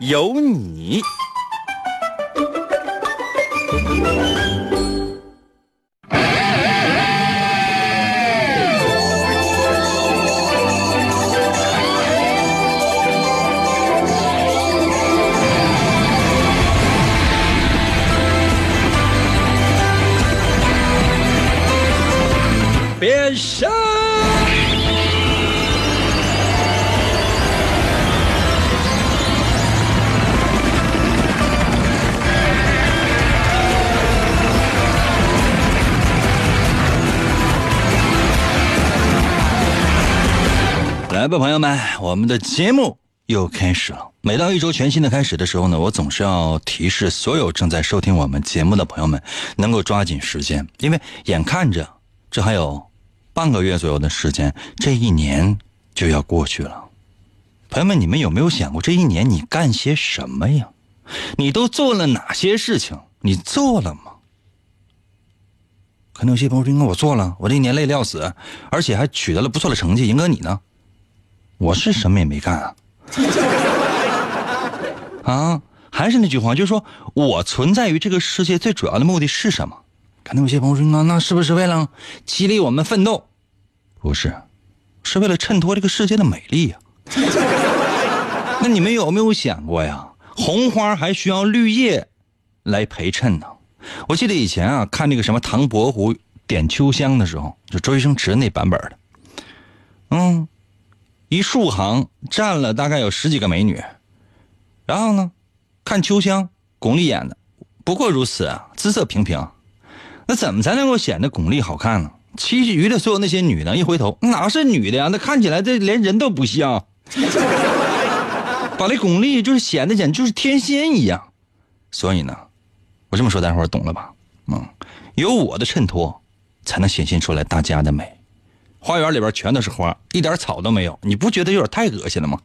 有你。来吧，朋友们，我们的节目又开始了。每到一周全新的开始的时候呢，我总是要提示所有正在收听我们节目的朋友们，能够抓紧时间，因为眼看着这还有半个月左右的时间，这一年就要过去了。朋友们，你们有没有想过，这一年你干些什么呀？你都做了哪些事情？你做了吗？可能有些朋友说：“我做了，我这一年累得要死，而且还取得了不错的成绩。”英哥，你呢？我是什么也没干啊！啊，还是那句话，就是说我存在于这个世界最主要的目的是什么？可能有些朋友说：“那那是不是为了激励我们奋斗？”不是，是为了衬托这个世界的美丽呀。那你们有没有想过呀？红花还需要绿叶来陪衬呢。我记得以前啊，看那个什么唐伯虎点秋香的时候，就周星驰那版本的，嗯。一竖行站了大概有十几个美女，然后呢，看秋香，巩俐演的，不过如此啊，姿色平平。那怎么才能够显得巩俐好看呢？其余的所有那些女的，一回头哪是女的呀？那看起来这连人都不像，把那巩俐就是显得简直就是天仙一样。所以呢，我这么说大伙儿懂了吧？嗯，有我的衬托，才能显现出来大家的美。花园里边全都是花，一点草都没有，你不觉得有点太恶心了吗？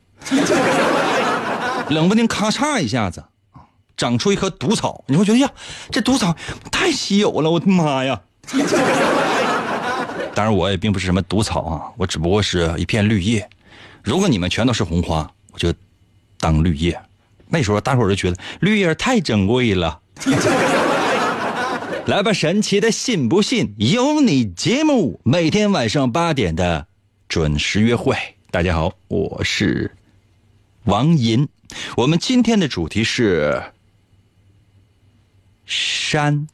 冷不丁咔嚓一下子，长出一棵毒草，你会觉得呀，这毒草太稀有了，我的妈呀！当然，我也并不是什么毒草啊，我只不过是一片绿叶。如果你们全都是红花，我就当绿叶。那时候大伙儿就觉得绿叶太珍贵了。来吧，神奇的信不信由你节目，每天晚上八点的准时约会。大家好，我是王银，我们今天的主题是山。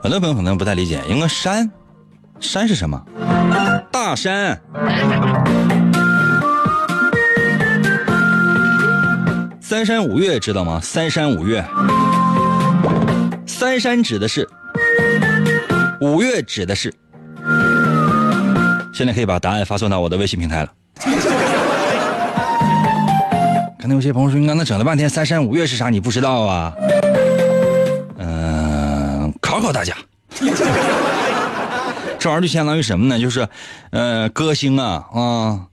很多朋友可能不太理解，应该山，山是什么？大山。三山五岳知道吗？三山五岳，三山指的是，五岳指的是。现在可以把答案发送到我的微信平台了。可能有些朋友说，你刚才整了半天三山五岳是啥？你不知道啊？嗯，考考大家。这玩意儿就相当于什么呢？就是，呃，歌星啊啊，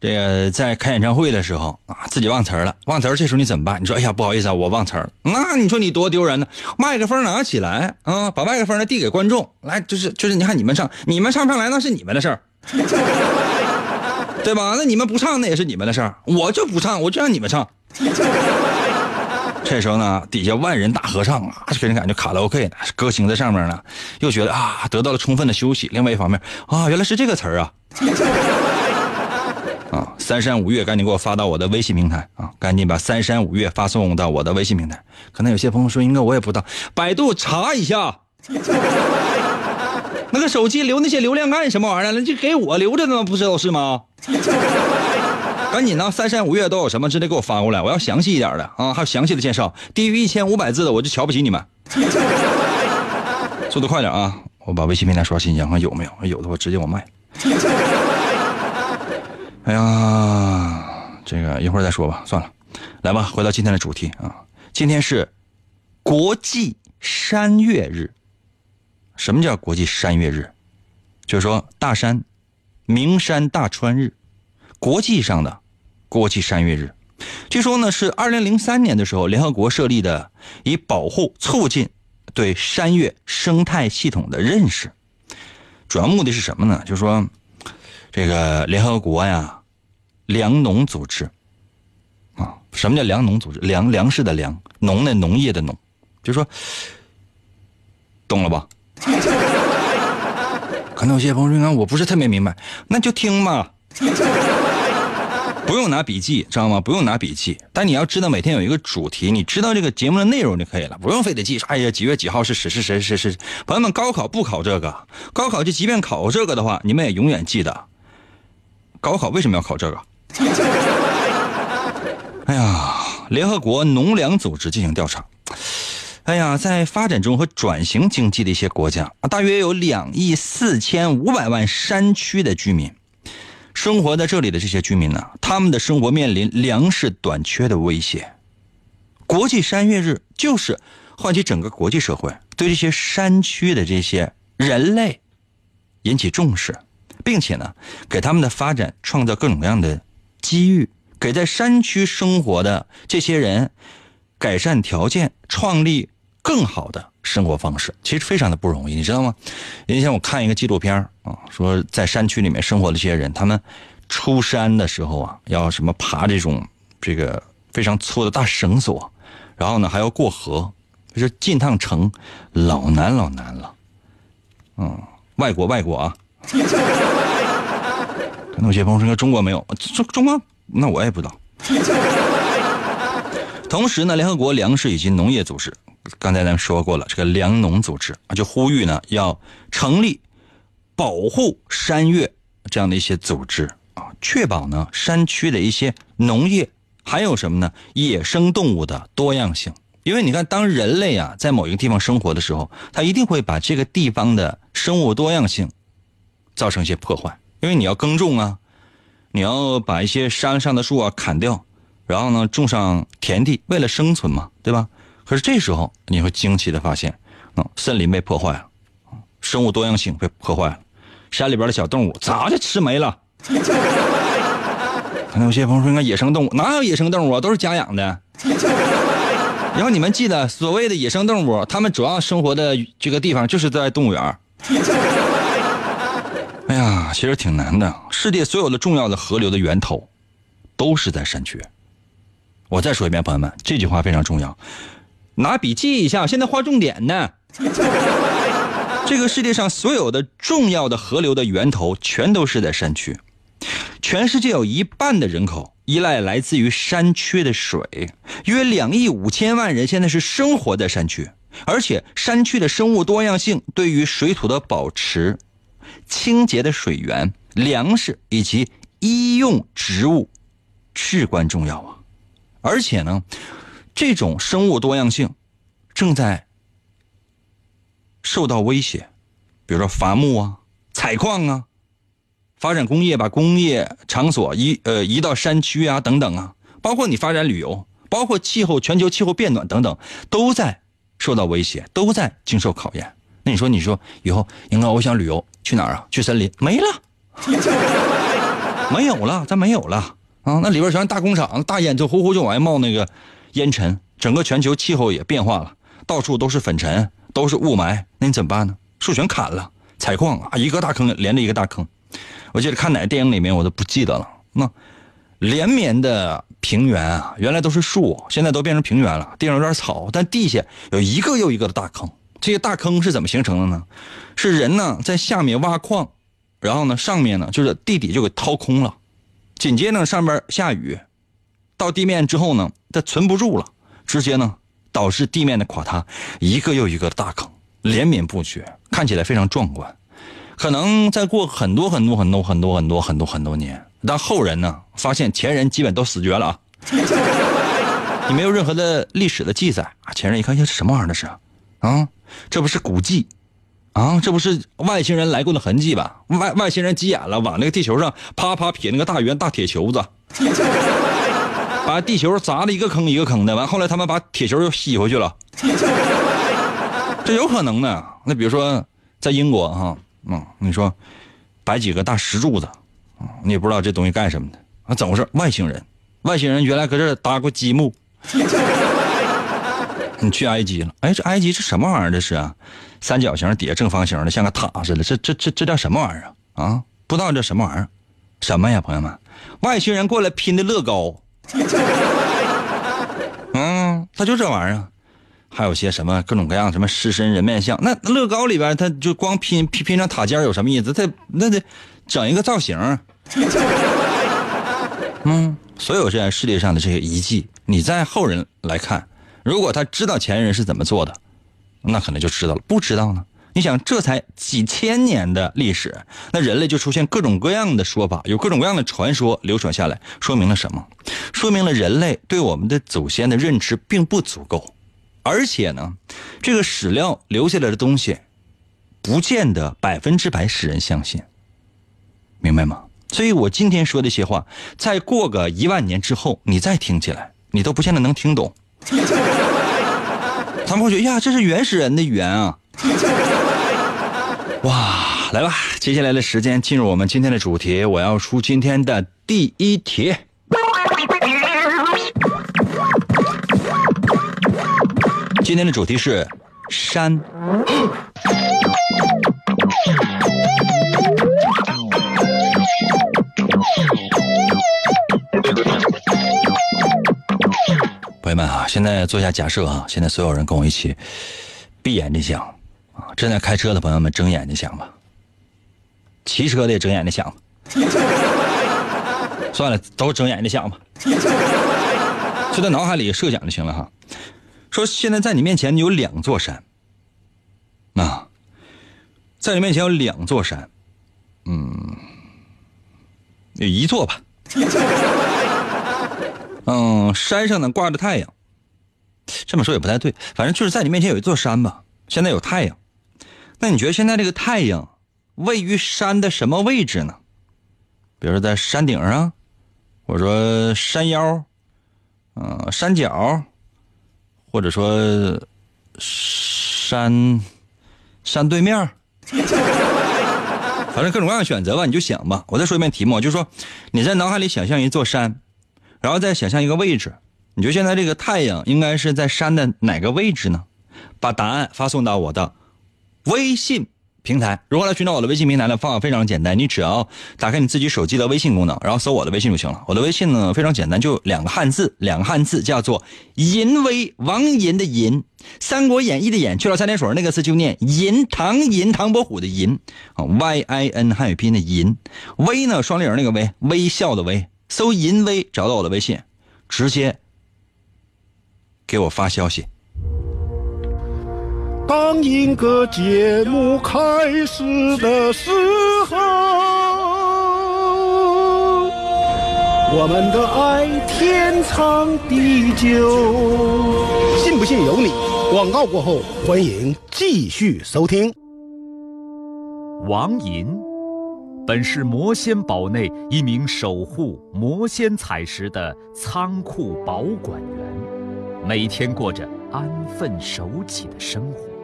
这个在开演唱会的时候啊，自己忘词儿了，忘词儿，这时候你怎么办？你说，哎呀，不好意思啊，我忘词儿。那你说你多丢人呢？麦克风拿起来啊，把麦克风呢递给观众，来，就是就是，你看你们唱，你们唱不上来那是你们的事儿，对吧？那你们不唱那也是你们的事儿，我就不唱，我就让你们唱。这时候呢，底下万人大合唱啊，给人感觉卡拉 OK 呢。歌星在上面呢，又觉得啊，得到了充分的休息。另外一方面啊，原来是这个词儿啊！啊，三山五岳，赶紧给我发到我的微信平台啊！赶紧把三山五岳发送到我的微信平台。可能有些朋友说，应该我也不知道，百度查一下。那个手机留那些流量干什么玩意儿了？就给我留着呢，不知道是吗？赶紧呢，三山五岳都有什么？直接给我发过来，我要详细一点的啊，还有详细的介绍。低于一千五百字的，我就瞧不起你们。速度快点啊！我把微信平台刷新一下，看有没有，有的话直接我卖。哎呀，这个一会儿再说吧，算了，来吧，回到今天的主题啊，今天是国际山岳日。什么叫国际山岳日？就是说大山、名山大川日，国际上的国际山岳日。据说呢，是二零零三年的时候，联合国设立的，以保护、促进对山岳生态系统的认识。主要目的是什么呢？就是说，这个联合国呀，粮农组织啊，什么叫粮农组织？粮粮食的粮，农的农业的农，就说，懂了吧？可能有些朋友说，我不是特别明白，那就听嘛。不用拿笔记，知道吗？不用拿笔记，但你要知道每天有一个主题，你知道这个节目的内容就可以了，不用非得记。哎呀，几月几号是谁是谁是谁？朋友们，高考不考这个，高考就即便考这个的话，你们也永远记得，高考为什么要考这个？哎呀，联合国农粮组织进行调查，哎呀，在发展中和转型经济的一些国家，大约有两亿四千五百万山区的居民。生活在这里的这些居民呢，他们的生活面临粮食短缺的威胁。国际山岳日就是唤起整个国际社会对这些山区的这些人类引起重视，并且呢，给他们的发展创造各种各样的机遇，给在山区生活的这些人改善条件，创立更好的。生活方式其实非常的不容易，你知道吗？以前我看一个纪录片啊，说在山区里面生活的这些人，他们出山的时候啊，要什么爬这种这个非常粗的大绳索，然后呢还要过河，就是进趟城老难老难了。嗯，外国外国啊，可能有些朋友说中国没有，中中国那我也不知道。同时呢，联合国粮食以及农业组织。刚才咱们说过了，这个粮农组织啊，就呼吁呢要成立保护山岳这样的一些组织啊，确保呢山区的一些农业还有什么呢野生动物的多样性。因为你看，当人类啊在某一个地方生活的时候，他一定会把这个地方的生物多样性造成一些破坏。因为你要耕种啊，你要把一些山上的树啊砍掉，然后呢种上田地，为了生存嘛，对吧？可是这时候你会惊奇的发现，啊，森林被破坏了，生物多样性被破坏了，山里边的小动物早就吃没了。可能有些朋友说，那野生动物哪有野生动物啊？都是家养的。然后你们记得，所谓的野生动物，它们主要生活的这个地方就是在动物园。哎呀，其实挺难的。世界所有的重要的河流的源头，都是在山区。我再说一遍，朋友们，这句话非常重要。拿笔记一下，现在划重点呢。这个世界上所有的重要的河流的源头，全都是在山区。全世界有一半的人口依赖来自于山区的水，约两亿五千万人现在是生活在山区，而且山区的生物多样性对于水土的保持、清洁的水源、粮食以及医用植物至关重要啊！而且呢。这种生物多样性正在受到威胁，比如说伐木啊、采矿啊、发展工业，把工业场所移呃移到山区啊等等啊，包括你发展旅游，包括气候全球气候变暖等等，都在受到威胁，都在经受考验。那你说，你说以后应该我想旅游去哪儿啊？去森林没了，没有了，咱没有了啊！那里边全是大工厂，大烟就呼呼就往外冒那个。烟尘，整个全球气候也变化了，到处都是粉尘，都是雾霾，那你怎么办呢？树全砍了，采矿啊，一个大坑连着一个大坑。我记得看哪个电影里面，我都不记得了。那连绵的平原啊，原来都是树，现在都变成平原了，地上有点草，但地下有一个又一个的大坑。这些大坑是怎么形成的呢？是人呢在下面挖矿，然后呢上面呢就是地底就给掏空了，紧接着上边下雨。到地面之后呢，它存不住了，直接呢导致地面的垮塌，一个又一个大坑连绵不绝，看起来非常壮观。可能再过很多很多很多很多很多很多很多年，当后人呢发现前人基本都死绝了啊，你没有任何的历史的记载啊，前人一看，这什么玩意儿？这是啊，这不是古迹啊，这不是外星人来过的痕迹吧？外外星人急眼了，往那个地球上啪啪撇那个大圆大铁球子，把地球砸了一个坑一个坑的。完后来他们把铁球又吸回去了，这有可能呢。那比如说在英国哈，嗯，你说摆几个大石柱子，啊，你也不知道这东西干什么的啊？怎么回事？外星人，外星人原来搁这搭过积木。你去埃及了？哎，这埃及这什么玩意儿？这是啊，三角形底下正方形的，像个塔似的。这这这这叫什么玩意儿啊？啊，不知道这什么玩意儿？什么呀，朋友们？外星人过来拼的乐高。嗯，他就这玩意儿。还有些什么各种各样什么狮身人面像，那乐高里边他就光拼拼拼上塔尖有什么意思？他那得整一个造型。嗯，所有这样世界上的这些遗迹，你在后人来看。如果他知道前人是怎么做的，那可能就知道了。不知道呢？你想，这才几千年的历史，那人类就出现各种各样的说法，有各种各样的传说流传下来，说明了什么？说明了人类对我们的祖先的认知并不足够，而且呢，这个史料留下来的东西，不见得百分之百使人相信，明白吗？所以我今天说这些话，再过个一万年之后，你再听起来，你都不见得能听懂。他们会觉得呀，这是原始人的语言啊！哇，来吧，接下来的时间进入我们今天的主题，我要出今天的第一题。今天的主题是山。朋友们啊，现在做一下假设啊，现在所有人跟我一起闭眼睛想，正在开车的朋友们睁眼睛想吧，骑车的也睁眼睛想吧，算了，都睁眼睛想吧，就在脑海里设想就行了哈。说现在在你面前有两座山，啊，在你面前有两座山，嗯，有一座吧。嗯，山上呢挂着太阳，这么说也不太对，反正就是在你面前有一座山吧。现在有太阳，那你觉得现在这个太阳位于山的什么位置呢？比如说在山顶上，或者说山腰，嗯，山脚，或者说山山对面，反正各种各样的选择吧，你就想吧。我再说一遍题目，就是说你在脑海里想象一座山。然后再想象一个位置，你觉得现在这个太阳应该是在山的哪个位置呢？把答案发送到我的微信平台。如何来寻找我的微信平台呢？方法非常简单，你只要打开你自己手机的微信功能，然后搜我的微信就行了。我的微信呢非常简单，就两个汉字，两个汉字叫做“淫威”，王淫的淫，《三国演义》的演，去了三点水那个字就念淫，唐银，唐伯虎的寅啊，Y I N 汉语拼音的淫，微呢双立人那个微，微笑的微。搜“淫威”找到我的微信，直接给我发消息。当一个节目开始的时候，我们的爱天长地久。信不信由你。广告过后，欢迎继续收听。王银。本是魔仙堡内一名守护魔仙彩石的仓库保管员，每天过着安分守己的生活。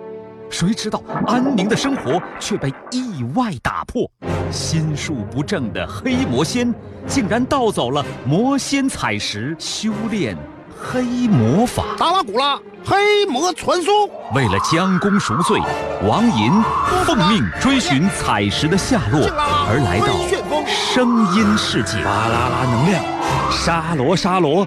谁知道安宁的生活却被意外打破，心术不正的黑魔仙竟然盗走了魔仙彩石，修炼。黑魔法，达拉古拉，黑魔传说。为了将功赎罪，王银奉命追寻彩石的下落，而来到声音世界。巴啦啦能量，沙罗沙罗。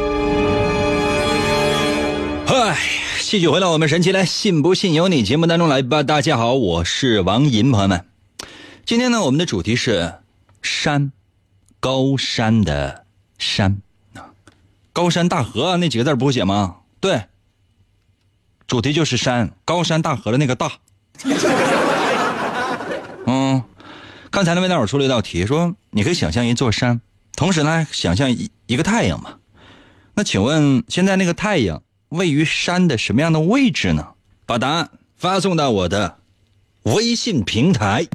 哎，继续回到我们神奇来信不信由你节目当中来吧。大家好，我是王银，朋友们，今天呢，我们的主题是山，高山的山，高山大河那几个字不会写吗？对，主题就是山，高山大河的那个大。嗯，刚才那位大伙出了一道题，说你可以想象一座山，同时呢想象一一个太阳嘛。那请问现在那个太阳位于山的什么样的位置呢？把答案发送到我的微信平台。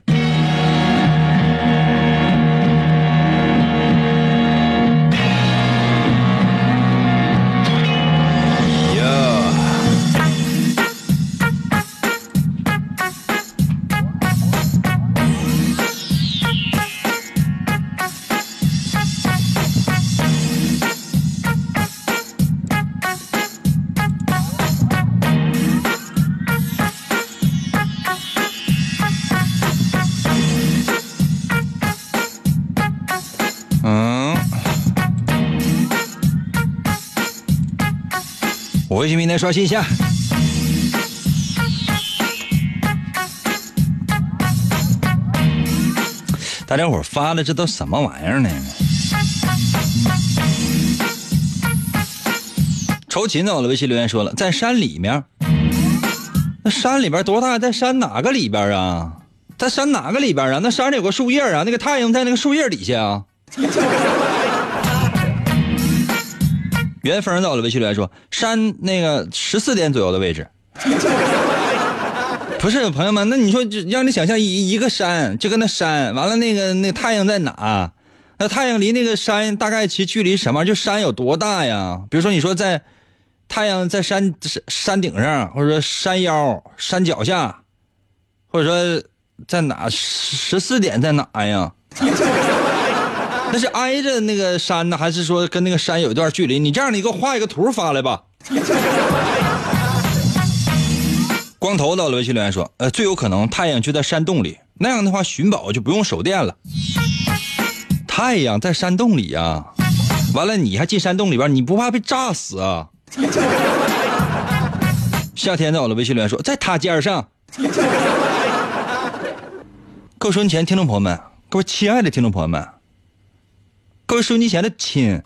微信平台刷新一下。大家伙发的这都什么玩意儿呢？抽琴在我的微信留言说了，在山里面。那山里边多大？在山哪个里边啊？在山哪个里边啊？那山里有个树叶啊，那个太阳在那个树叶底下啊。元峰在我的微信来说，山那个十四点左右的位置。不是朋友们，那你说让你想象一一个山，就跟那山，完了那个那太阳在哪？那太阳离那个山大概其距离什么？就山有多大呀？比如说你说在太阳在山山山顶上，或者说山腰、山脚下，或者说在哪十四点在哪呀？那是挨着那个山呢，还是说跟那个山有一段距离？你这样，你给我画一个图发来吧。光头到了微信留言说：“呃，最有可能太阳就在山洞里，那样的话寻宝就不用手电了。太阳在山洞里呀，完了你还进山洞里边，你不怕被炸死啊？”夏天在我的微信留言说：“在塔尖上。”各位收音前听众朋友们，各位亲爱的听众朋友们，各位收音机前的亲。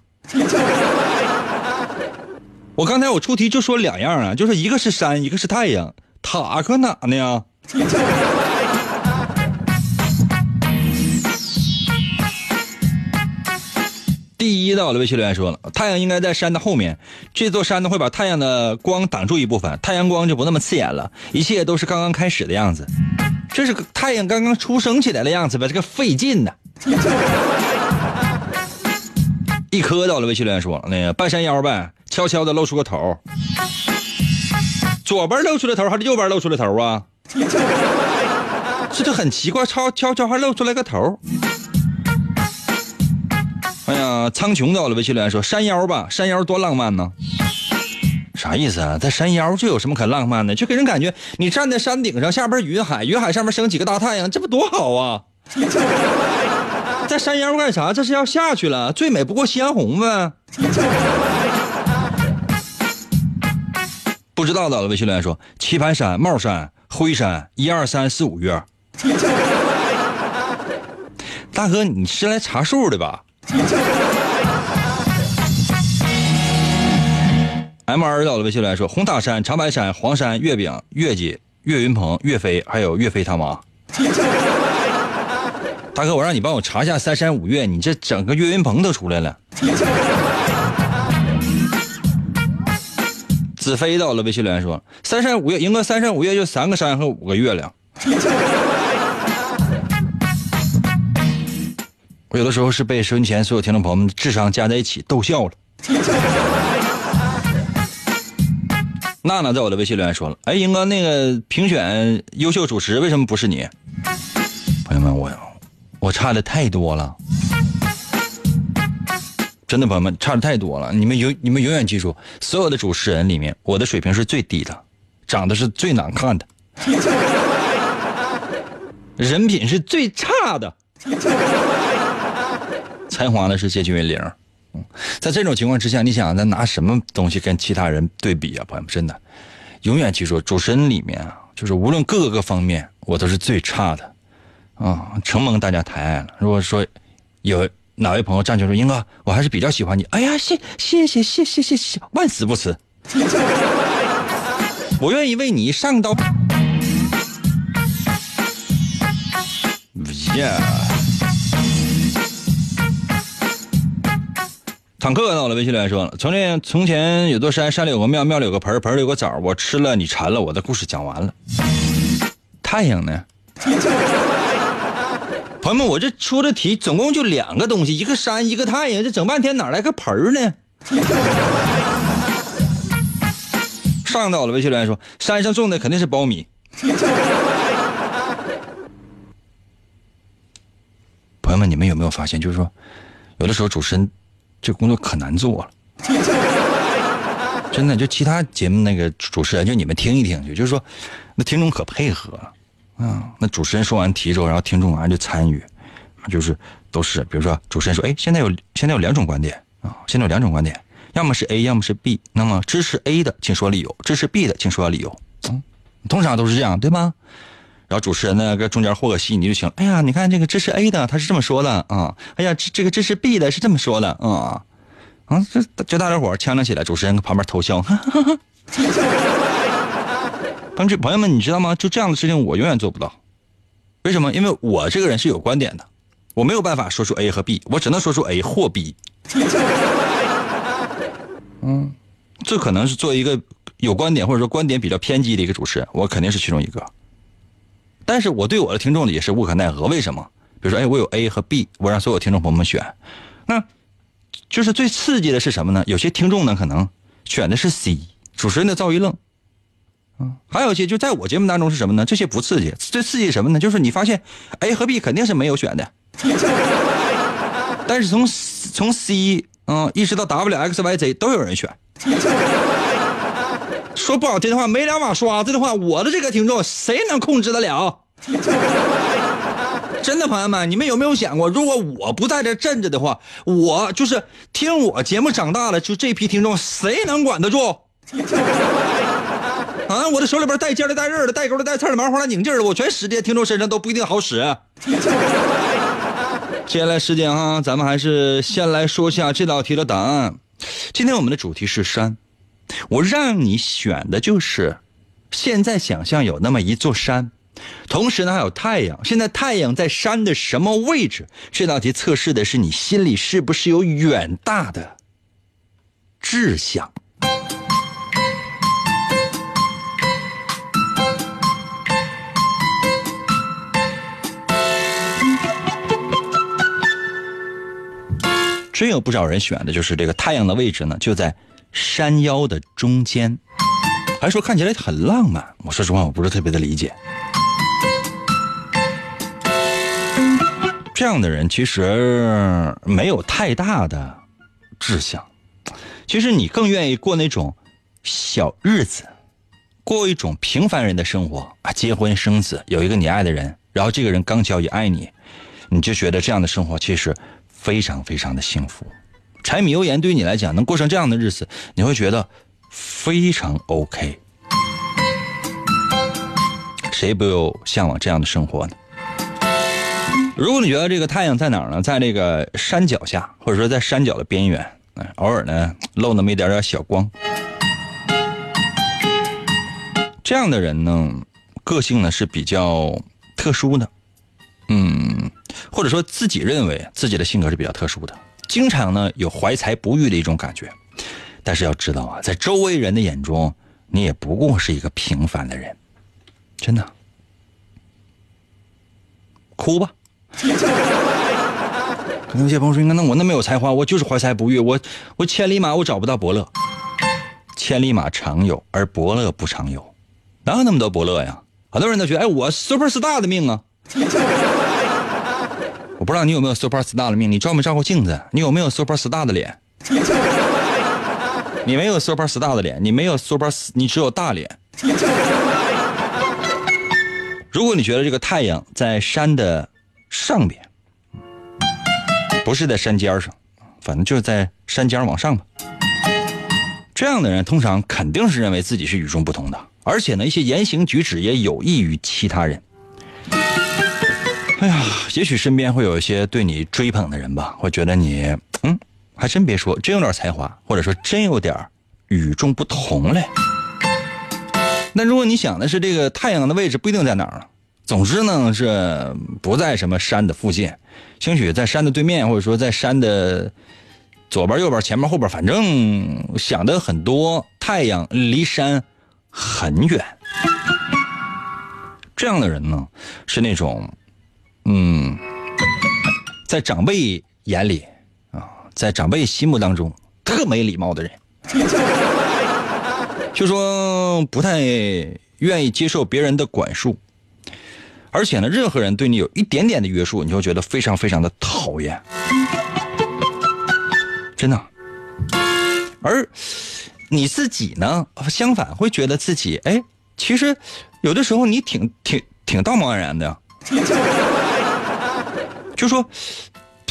我刚才我出题就说两样啊，就是一个是山，一个是太阳。塔搁哪呢？第一道的微信留言说了，太阳应该在山的后面，这座山呢会把太阳的光挡住一部分，太阳光就不那么刺眼了，一切都是刚刚开始的样子。这是太阳刚刚出生起来的样子呗，这个费劲呢。一颗到了微信留言说，那个半山腰呗，悄悄的露出个头。左边露出来头还是右边露出来头啊？这就很奇怪，悄悄悄还露出来个头。哎呀，苍穹到了微信留言说山腰吧，山腰多浪漫呢。啥意思啊？在山腰就有什么可浪漫的？就给人感觉你站在山顶上，下边云海，云海上面升几个大太阳，这不多好啊？在山腰干啥？这是要下去了，最美不过夕阳红呗。不知道的微信留言说：棋盘山、帽山、灰山，一二三四五月。大哥，你是来查数的吧？M R 到了微信留言说：红塔山、长白山、黄山、月饼、月季、岳云鹏、岳飞，还有岳飞他妈。大哥，我让你帮我查一下三山五岳，你这整个岳云鹏都出来了。子飞到了微信留言说：“三山五岳，赢哥，三山五岳就三个山和五个月亮。”我有的时候是被收音前所有听众朋友们智商加在一起逗笑了。娜娜在我的微信留言说了：“哎，英哥，那个评选优秀主持为什么不是你？”朋友们，我我差的太多了。真的，朋友们差的太多了。你们永你们永远记住，所有的主持人里面，我的水平是最低的，长得是最难看的，人品是最差的，才华呢是接近于零。嗯，在这种情况之下，你想咱拿什么东西跟其他人对比啊？朋友们，真的，永远记住，主持人里面啊，就是无论各个方面，我都是最差的。啊，承蒙大家抬爱了。如果说有哪位朋友站起来说：“英哥，我还是比较喜欢你。”哎呀，谢谢谢谢谢谢谢，万死不辞。我愿意为你上刀。耶。坦克到了，微信留言说了：从前从前有座山，山里有个庙，庙里有个盆，盆里有个枣，我吃了你馋了，我的故事讲完了。太阳呢？朋友们，我这出的题总共就两个东西，一个山，一个太阳，这整半天哪来个盆呢？上到了，微信留言说：山上种的肯定是苞米。朋友们，你们有没有发现，就是说，有的时候主持人。这工作可难做了，真的。就其他节目那个主持人，就你们听一听去，就是说，那听众可配合了，那主持人说完题之后，然后听众完就参与，就是都是，比如说主持人说，哎，现在有现在有两种观点啊，现在有两种观点，要么是 A，要么是 B。那么支持 A 的，请说理由；支持 B 的，请说理由。嗯，通常都是这样，对吗？然后主持人呢，搁中间和个戏，你就行。哎呀，你看这个支持 A 的他是这么说的啊。哎呀，这这个支持 B 的是这么说的啊。啊，这就大家伙儿呛呛起来，主持人搁旁边偷笑。朋友朋友们，你知道吗？就这样的事情我永远做不到。为什么？因为我这个人是有观点的，我没有办法说出 A 和 B，我只能说出 A 或 B。嗯，这可能是作为一个有观点或者说观点比较偏激的一个主持人，我肯定是其中一个。但是我对我的听众呢也是无可奈何。为什么？比如说，哎，我有 A 和 B，我让所有听众朋友们选，那就是最刺激的是什么呢？有些听众呢可能选的是 C，主持人的造一愣。嗯，还有一些就在我节目当中是什么呢？这些不刺激，最刺激什么呢？就是你发现 A 和 B 肯定是没有选的，但是从从 C 嗯一直到 W X Y Z 都有人选。说不好听的话，没两把刷子的话，我的这个听众谁能控制得了？真的，朋友们，你们有没有想过，如果我不在这镇着的话，我就是听我节目长大了，就这批听众谁能管得住？啊，我的手里边带尖的、带刃的、带钩的、带刺的、麻花的、拧劲的，我全使在听众身上都不一定好使。接下来时间哈，咱们还是先来说一下这道题的答案。今天我们的主题是山。我让你选的就是，现在想象有那么一座山，同时呢还有太阳。现在太阳在山的什么位置？这道题测试的是你心里是不是有远大的志向。真有不少人选的就是这个太阳的位置呢，就在。山腰的中间，还说看起来很浪漫。我说实话，我不是特别的理解。这样的人其实没有太大的志向。其实你更愿意过那种小日子，过一种平凡人的生活啊，结婚生子，有一个你爱的人，然后这个人刚巧也爱你，你就觉得这样的生活其实非常非常的幸福。柴米油盐对于你来讲，能过上这样的日子，你会觉得非常 OK。谁不有向往这样的生活呢？如果你觉得这个太阳在哪儿呢？在这个山脚下，或者说在山脚的边缘，偶尔呢露那么一点点小光，这样的人呢，个性呢是比较特殊的，嗯，或者说自己认为自己的性格是比较特殊的。经常呢有怀才不遇的一种感觉，但是要知道啊，在周围人的眼中，你也不过是一个平凡的人，真的。哭吧。可能有些朋友说：“那我那么有才华，我就是怀才不遇，我我千里马我找不到伯乐。千里马常有，而伯乐不常有，哪有那么多伯乐呀？很多人都觉得，哎，我 super star 的命啊。”我不知道你有没有 super star 的命，你照没照过镜子？你有没有 super star 的脸？你没有 super star 的脸，你没有 super，你只有大脸。如果你觉得这个太阳在山的上边，不是在山尖上，反正就是在山尖往上吧。这样的人通常肯定是认为自己是与众不同的，而且呢，一些言行举止也有益于其他人。哎呀，也许身边会有一些对你追捧的人吧，会觉得你，嗯，还真别说，真有点才华，或者说真有点与众不同嘞。那如果你想的是这个太阳的位置不一定在哪儿总之呢是不在什么山的附近，兴许在山的对面，或者说在山的左边、右边、前面、后边，反正想的很多。太阳离山很远，这样的人呢是那种，嗯，在长辈眼里啊，在长辈心目当中特没礼貌的人。就说不太愿意接受别人的管束，而且呢，任何人对你有一点点的约束，你就觉得非常非常的讨厌，真的。而你自己呢，相反会觉得自己，哎，其实有的时候你挺挺挺道貌岸然的，就说。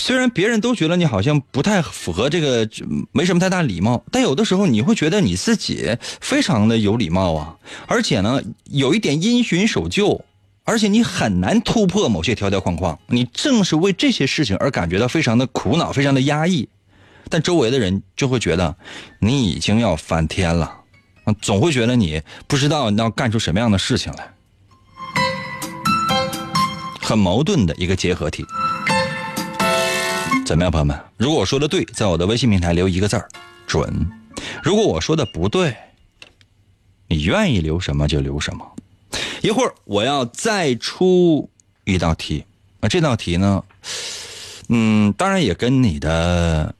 虽然别人都觉得你好像不太符合这个，没什么太大礼貌，但有的时候你会觉得你自己非常的有礼貌啊，而且呢，有一点因循守旧，而且你很难突破某些条条框框。你正是为这些事情而感觉到非常的苦恼，非常的压抑，但周围的人就会觉得你已经要翻天了，总会觉得你不知道你要干出什么样的事情来，很矛盾的一个结合体。怎么样，朋友们？如果我说的对，在我的微信平台留一个字儿“准”；如果我说的不对，你愿意留什么就留什么。一会儿我要再出一道题，啊，这道题呢，嗯，当然也跟你的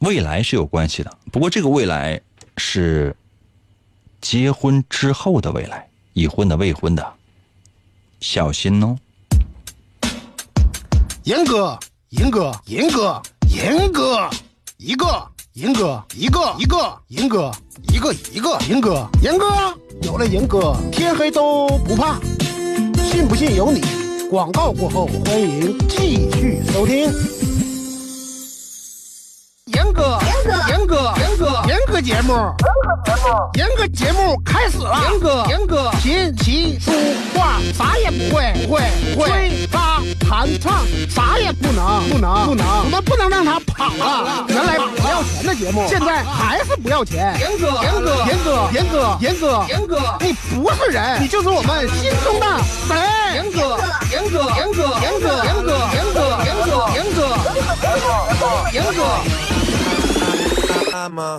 未来是有关系的。不过这个未来是结婚之后的未来，已婚的、未婚的，小心哦。严哥。银哥，银哥，银哥，一个银哥，一个一个银哥，一个一个银哥，银哥有了银哥，天黑都不怕。信不信由你。广告过后，欢迎继续收听。严哥，严哥，严哥，严哥，严哥节目，严哥节目开始了。严哥，严哥，琴棋书画啥也不会，不会，不会，吹拉弹唱啥也不能，不能，不能，我们不能让他跑了。原来不要钱的节目，现在还是不要钱。严哥，严哥，严哥，严哥，严哥，严哥，你不是人，你就是我们心中的神。严哥，严哥，严哥，严哥，严哥，严哥，严哥，严哥，严哥。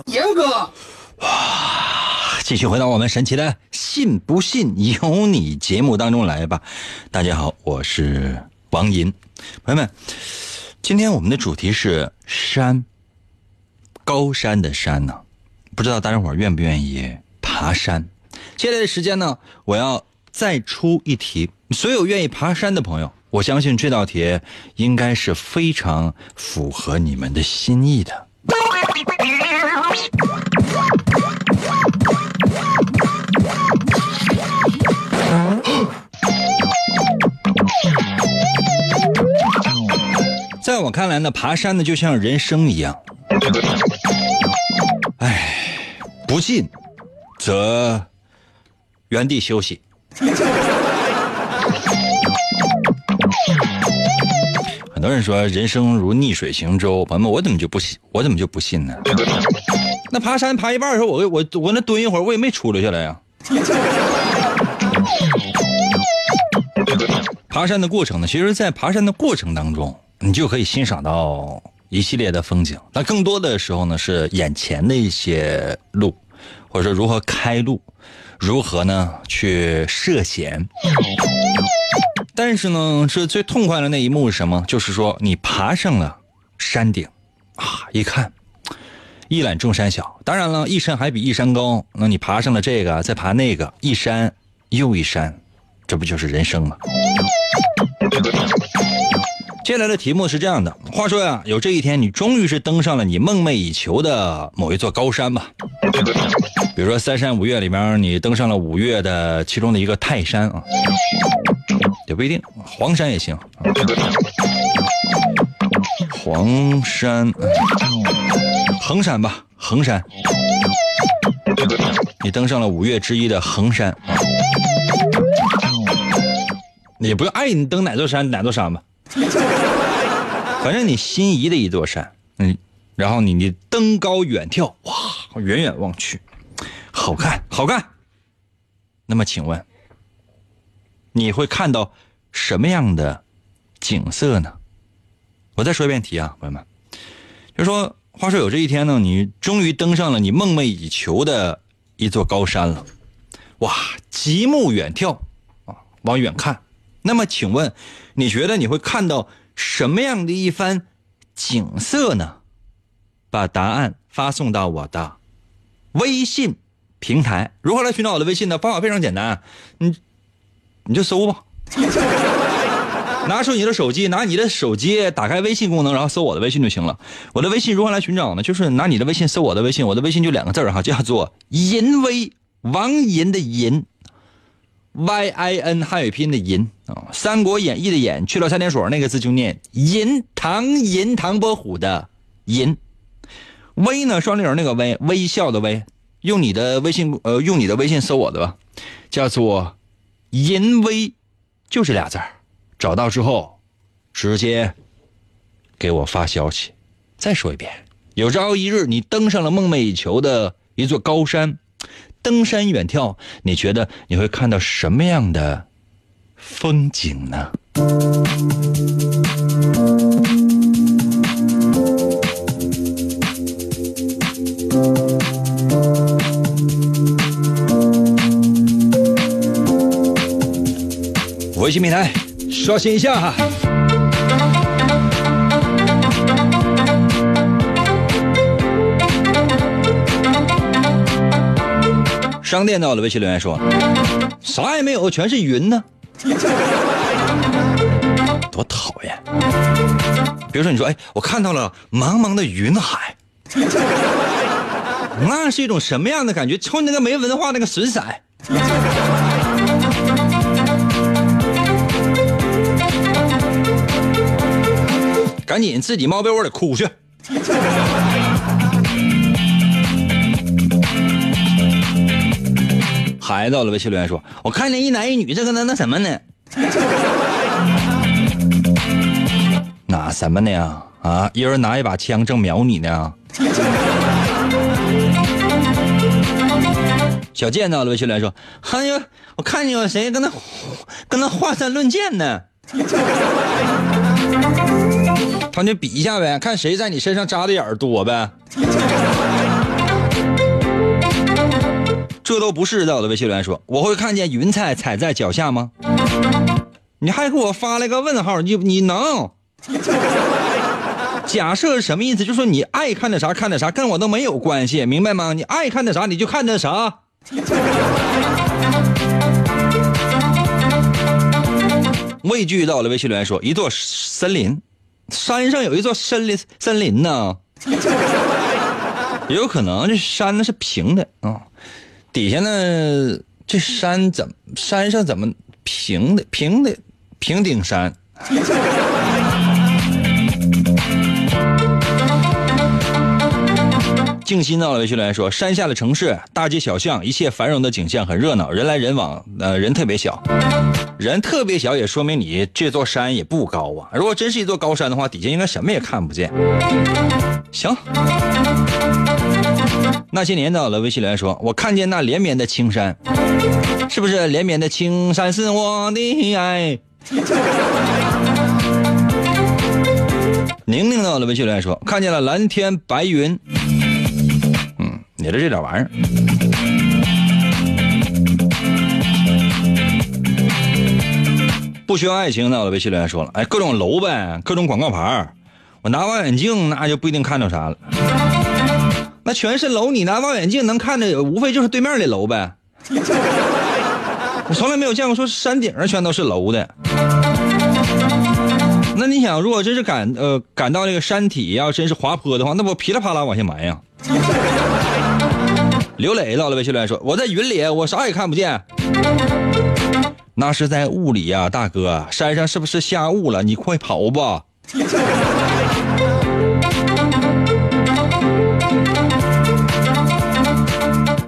严哥，哇！继续回到我们神奇的“信不信由你”节目当中来吧。大家好，我是王银。朋友们，今天我们的主题是山，高山的山呢？不知道大家伙愿不愿意爬山？接下来的时间呢，我要再出一题。所有愿意爬山的朋友，我相信这道题应该是非常符合你们的心意的。在我看来呢，爬山呢就像人生一样，哎，不进则原地休息。很多人说人生如逆水行舟，朋友们，我怎么就不信？我怎么就不信呢？那爬山爬一半的时候，我我我那蹲一会儿，我也没出溜下来呀。爬山的过程呢，其实，在爬山的过程当中，你就可以欣赏到一系列的风景。那更多的时候呢，是眼前的一些路，或者说如何开路，如何呢去涉险。但是呢，这最痛快的那一幕是什么？就是说，你爬上了山顶，啊，一看，一览众山小。当然了，一山还比一山高。那你爬上了这个，再爬那个，一山又一山，这不就是人生吗？接下来的题目是这样的：话说呀，有这一天，你终于是登上了你梦寐以求的某一座高山吧？比如说三山五岳里面，你登上了五岳的其中的一个泰山啊。也不一定，黄山也行。黄山，衡山吧，衡山。你登上了五岳之一的衡山，你不用爱你登哪座山哪座山吧，反正你心仪的一座山，嗯，然后你你登高远眺，哇，远远望去，好看，好看。那么请问，你会看到什么样的景色呢？我再说一遍题啊，朋友们，就说，话说有这一天呢，你终于登上了你梦寐以求的一座高山了，哇，极目远眺啊，往远看。那么请问，你觉得你会看到什么样的一番景色呢？把答案发送到我的微信平台。如何来寻找我的微信呢？方法非常简单，你你就搜吧。拿出你的手机，拿你的手机打开微信功能，然后搜我的微信就行了。我的微信如何来寻找呢？就是拿你的微信搜我的微信，我的微信就两个字哈，叫做“淫威”，王淫的淫，Y I N 汉语拼音的银啊，《三国演义》的演去了三点水那个字就念淫，唐寅唐伯虎的淫，微呢双立人那个微，微笑的微，用你的微信呃用你的微信搜我的吧，叫做“淫威”，就这俩字儿。找到之后，直接给我发消息。再说一遍，有朝一日你登上了梦寐以求的一座高山，登山远眺，你觉得你会看到什么样的风景呢？微信平台。刷新一下哈！商店到了，微信留言说：“啥也没有，全是云呢，多讨厌！”比如说，你说：“哎，我看到了茫茫的云海，那是一种什么样的感觉？瞅你那个没文化那个损色。”赶紧自己猫被窝里哭去。孩子到了，微信留言说：“我看见一男一女，这个那那什么呢？那什么呢？啊，一人拿一把枪正瞄你呢。”小贱到了，微信留言说：“哎呀，我看见有谁跟那跟那华山论剑呢。”他就比一下呗，看谁在你身上扎的眼多呗。这都不是在我的微信留言说，我会看见云彩踩在脚下吗？你还给我发了个问号，你你能？假设是什么意思？就说你爱看的啥看的啥，跟我都没有关系，明白吗？你爱看的啥你就看的啥。畏惧到了微信留言说，一座森林。山上有一座森林，森林呢，也 有可能这山呢是平的啊，底下呢这山怎么山上怎么平的平的平顶山。静心到了微信留言说：山下的城市，大街小巷，一切繁荣的景象很热闹，人来人往，呃，人特别小，人特别小，也说明你这座山也不高啊。如果真是一座高山的话，底下应该什么也看不见。行，那些年到了微信留言说：我看见那连绵的青山，是不是连绵的青山是我的爱？宁宁到了微信留言说：看见了蓝天白云。嗯也是这点玩意儿，不需要爱情。那我的微信留言说了，哎，各种楼呗，各种广告牌我拿望远镜那就不一定看到啥了。那全是楼，你拿望远镜能看的，无非就是对面的楼呗。我从来没有见过说山顶上全都是楼的。那你想，如果真是赶呃赶到这个山体，要真是滑坡的话，那不噼里啪啦往下埋呀？刘磊到了微信来说：“我在云里，我啥也看不见。那是在雾里呀，大哥，山上是不是下雾了？你快跑吧！”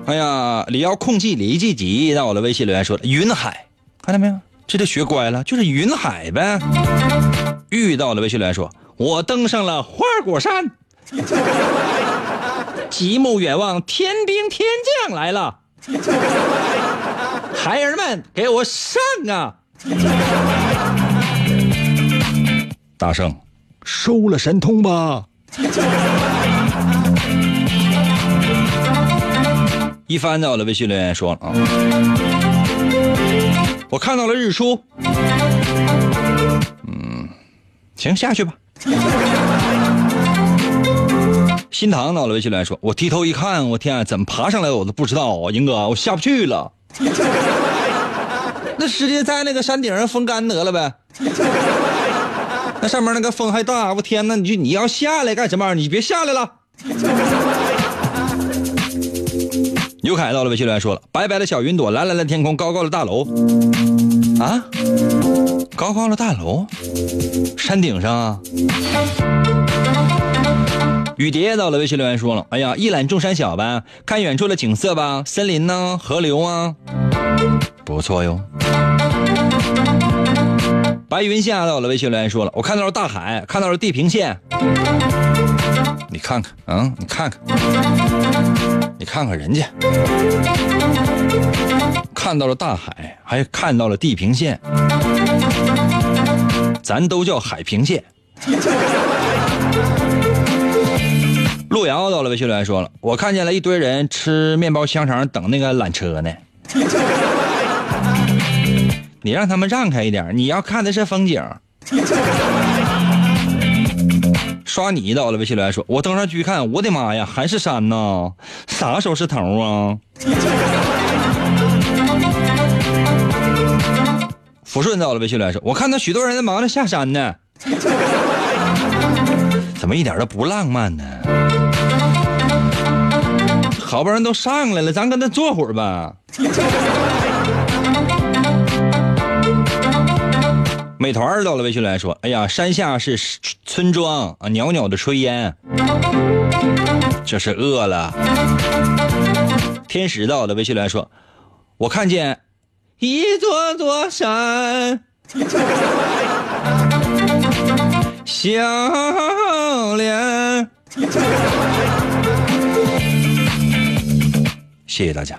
哎呀，李遥控制李继吉在我的微信留言说：“云海，看到没有？这就学乖了，就是云海呗。遇到了微信留言说：“我登上了花果山，极目远望，天兵天将来了，孩儿们给我上啊！”大圣，收了神通吧。一帆在我的微信留言说了啊，我看到了日出。嗯，行，下去吧。新塘到了微信留言说，我低头一看，我天啊，怎么爬上来我都不知道啊，英哥，我下不去了。那直接在那个山顶上风干得了呗。那上面那个风还大，我天哪！你就你要下来干什么？你别下来了。刘凯到了微信留言说了：“白白的小云朵，蓝蓝的天空，高高的大楼，啊，高高的大楼，山顶上啊。”雨蝶也到了微信留言说了：“哎呀，一览众山小呗，看远处的景色吧，森林呢，河流啊，不错哟。”白云下到了微信留言说了：“我看到了大海，看到了地平线，你看看嗯，你看看。”你看看人家，看到了大海，还看到了地平线，咱都叫海平线。路遥到了微信留言说了，我看见了一堆人吃面包香肠等那个缆车呢。你让他们让开一点，你要看的是风景。刷你到了微信留言说，我登上去一看，我的妈呀，还是山呐，啥时候是头啊？抚顺到了微信留言说，我看到许多人在忙着下山呢，怎么一点都不浪漫呢？好不容易都上来了，咱跟他坐会儿吧。美团到了微信来说：“哎呀，山下是村庄啊，袅袅的炊烟，这是饿了。”天使到了微信来说：“我看见一座座山，笑脸。”谢谢大家。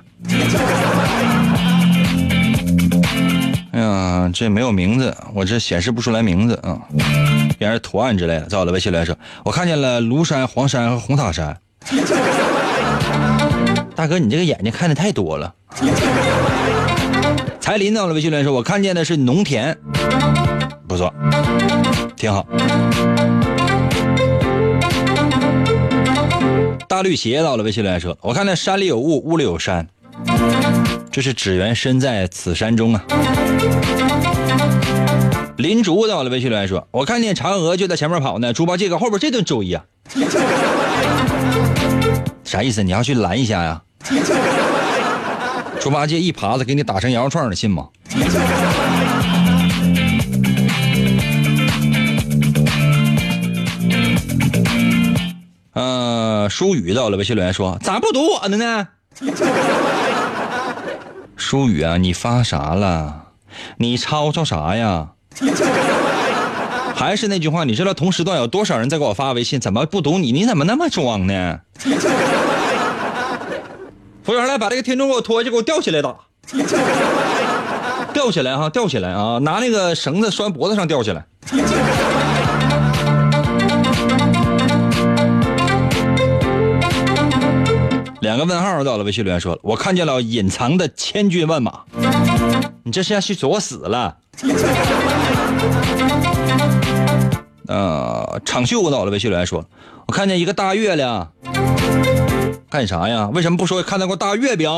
哎呀，这没有名字，我这显示不出来名字啊，原来是图案之类的。在我的微信来说，我看见了庐山、黄山和红塔山。大哥，你这个眼睛看的太多了。彩林到了微信来说，我看见的是农田，不错，挺好。大绿鞋到了微信来说，我看那山里有雾，雾里有山。这是只缘身在此山中啊！林竹到了微信留言说：“我看见嫦娥就在前面跑呢，猪八戒搁后边这顿追呀，啥意思？你要去拦一下呀？猪八戒一耙子给你打成羊肉串，你信吗？”呃，舒雨到了微信留言说：“咋不读我的呢？”舒雨啊，你发啥了？你吵吵啥呀？还是那句话，你知道同时段有多少人在给我发微信？怎么不读你？你怎么那么装呢？服务员来把这个听众给我拖下去，给我吊起来打。吊起来哈，吊起来啊！拿那个绳子拴脖子上吊起来。两个问号到了，微信留言说了，我看见了隐藏的千军万马，你这是要去作死了。呃，长袖到了，微信留言说，我看见一个大月亮，干啥呀？为什么不说看到过大月饼？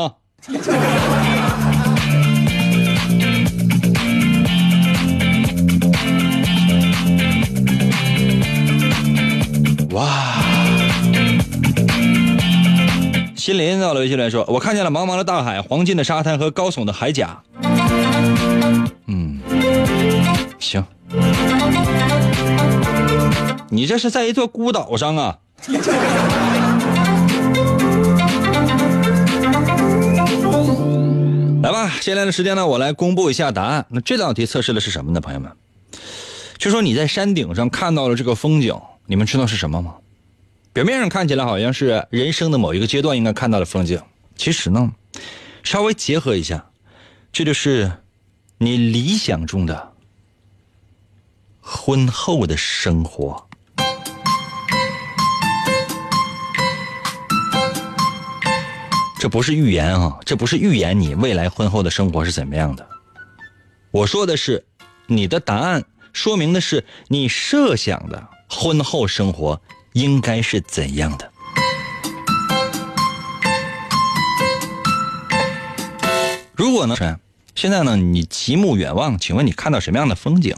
哇！心林到了微信来说，我看见了茫茫的大海、黄金的沙滩和高耸的海甲。嗯，行。你这是在一座孤岛上啊？来吧，接下来的时间呢，我来公布一下答案。那这道题测试的是什么呢，朋友们？就说你在山顶上看到了这个风景，你们知道是什么吗？表面上看起来好像是人生的某一个阶段应该看到的风景，其实呢，稍微结合一下，这就是你理想中的婚后的生活。这不是预言啊，这不是预言你未来婚后的生活是怎么样的。我说的是，你的答案说明的是你设想的婚后生活应该是怎样的。如果呢，现在呢，你极目远望，请问你看到什么样的风景？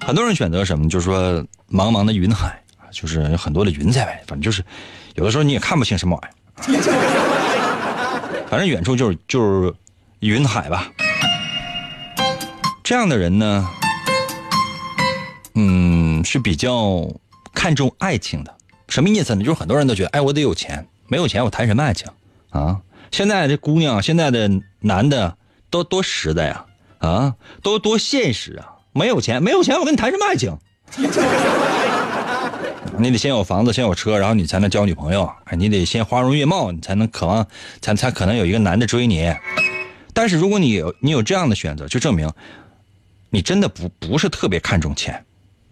很多人选择什么？就是说，茫茫的云海就是有很多的云在外，反正就是有的时候你也看不清什么玩意儿。反正远处就是就是云海吧。这样的人呢，嗯，是比较看重爱情的。什么意思呢？就是很多人都觉得，哎，我得有钱，没有钱我谈什么爱情啊？现在这姑娘，现在的男的都多实在呀，啊，都多现实啊！没有钱，没有钱，我跟你谈什么爱情？你得先有房子，先有车，然后你才能交女朋友。你得先花容月貌，你才能渴望，才才可能有一个男的追你。但是如果你有你有这样的选择，就证明你真的不不是特别看重钱，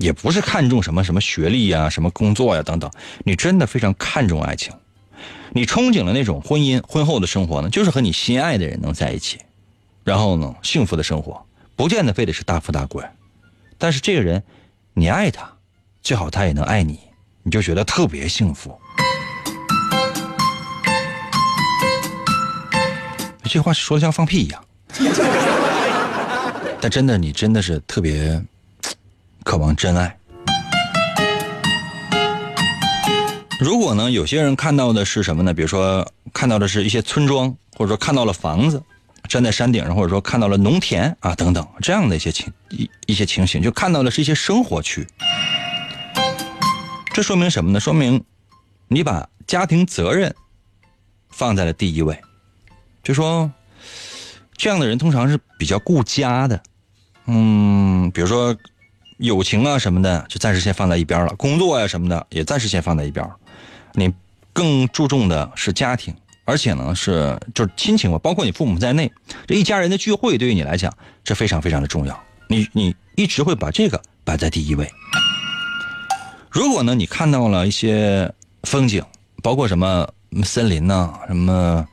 也不是看重什么什么学历呀、什么工作呀等等。你真的非常看重爱情，你憧憬的那种婚姻婚后的生活呢，就是和你心爱的人能在一起，然后呢幸福的生活，不见得非得是大富大贵，但是这个人你爱他，最好他也能爱你。你就觉得特别幸福。这话说的像放屁一样，但真的，你真的是特别渴望真爱。如果呢，有些人看到的是什么呢？比如说，看到的是一些村庄，或者说看到了房子，站在山顶上，或者说看到了农田啊等等这样的一些情一一些情形，就看到的是一些生活区。这说明什么呢？说明你把家庭责任放在了第一位。就说这样的人通常是比较顾家的，嗯，比如说友情啊什么的，就暂时先放在一边了；工作呀什么的，也暂时先放在一边。你更注重的是家庭，而且呢是就是亲情吧，包括你父母在内，这一家人的聚会对于你来讲是非常非常的重要。你你一直会把这个摆在第一位。如果呢，你看到了一些风景，包括什么森林呐、什么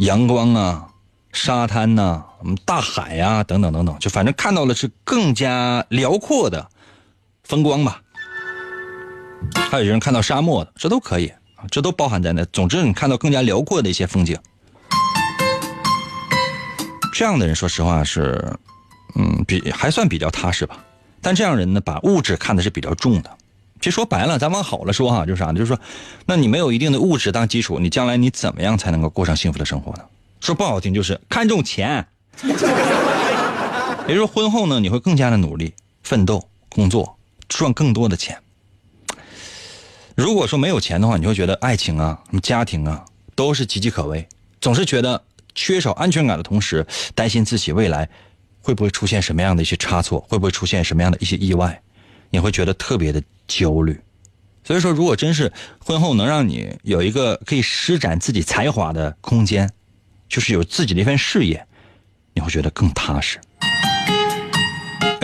阳光啊、沙滩呐、什么大海呀等等等等，就反正看到了是更加辽阔的风光吧。还有人看到沙漠的，这都可以这都包含在内。总之，你看到更加辽阔的一些风景，这样的人，说实话是，嗯，比还算比较踏实吧。但这样人呢，把物质看的是比较重的。其实说白了，咱往好了说哈，就是啥呢？就是说，那你没有一定的物质当基础，你将来你怎么样才能够过上幸福的生活呢？说不好听，就是看重钱。也就是说，婚后呢，你会更加的努力奋斗工作，赚更多的钱。如果说没有钱的话，你会觉得爱情啊、什么家庭啊都是岌岌可危，总是觉得缺少安全感的同时，担心自己未来会不会出现什么样的一些差错，会不会出现什么样的一些意外。你会觉得特别的焦虑，所以说，如果真是婚后能让你有一个可以施展自己才华的空间，就是有自己的一份事业，你会觉得更踏实。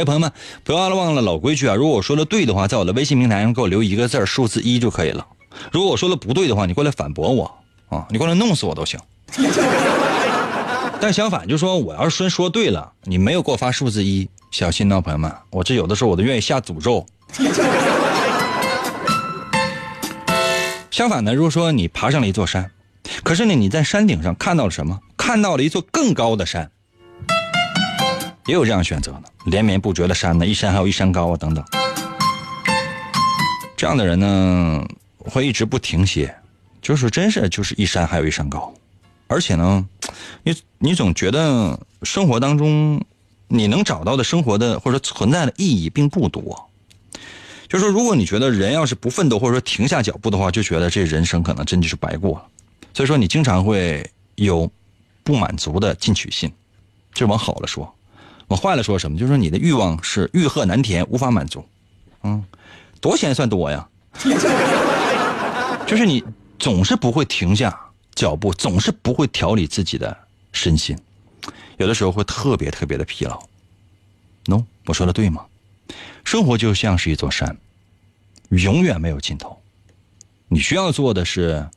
哎，朋友们，不要忘了老规矩啊！如果我说的对的话，在我的微信平台上给我留一个字数字一就可以了。如果我说的不对的话，你过来反驳我啊！你过来弄死我都行。但相反，就说我要是说说对了，你没有给我发数字一。小心呢，朋友们！我这有的时候我都愿意下诅咒。相反呢，如果说你爬上了一座山，可是呢你在山顶上看到了什么？看到了一座更高的山，也有这样选择的，连绵不绝的山呢，一山还有一山高啊，等等。这样的人呢，会一直不停歇，就是真是就是一山还有一山高，而且呢，你你总觉得生活当中。你能找到的生活的或者存在的意义并不多，就是说，如果你觉得人要是不奋斗或者说停下脚步的话，就觉得这人生可能真就是白过了。所以说，你经常会有不满足的进取心，这往好了说；我坏了说什么？就是说你的欲望是欲壑难填，无法满足。嗯，多钱算多呀？就是你总是不会停下脚步，总是不会调理自己的身心，有的时候会特别特别的疲劳。喏，我说的对吗？生活就像是一座山，永远没有尽头。你需要做的是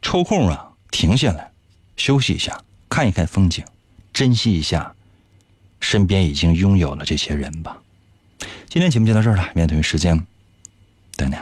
抽空啊，停下来，休息一下，看一看风景，珍惜一下身边已经拥有了这些人吧。今天节目就到这儿了，明天同一时间等你。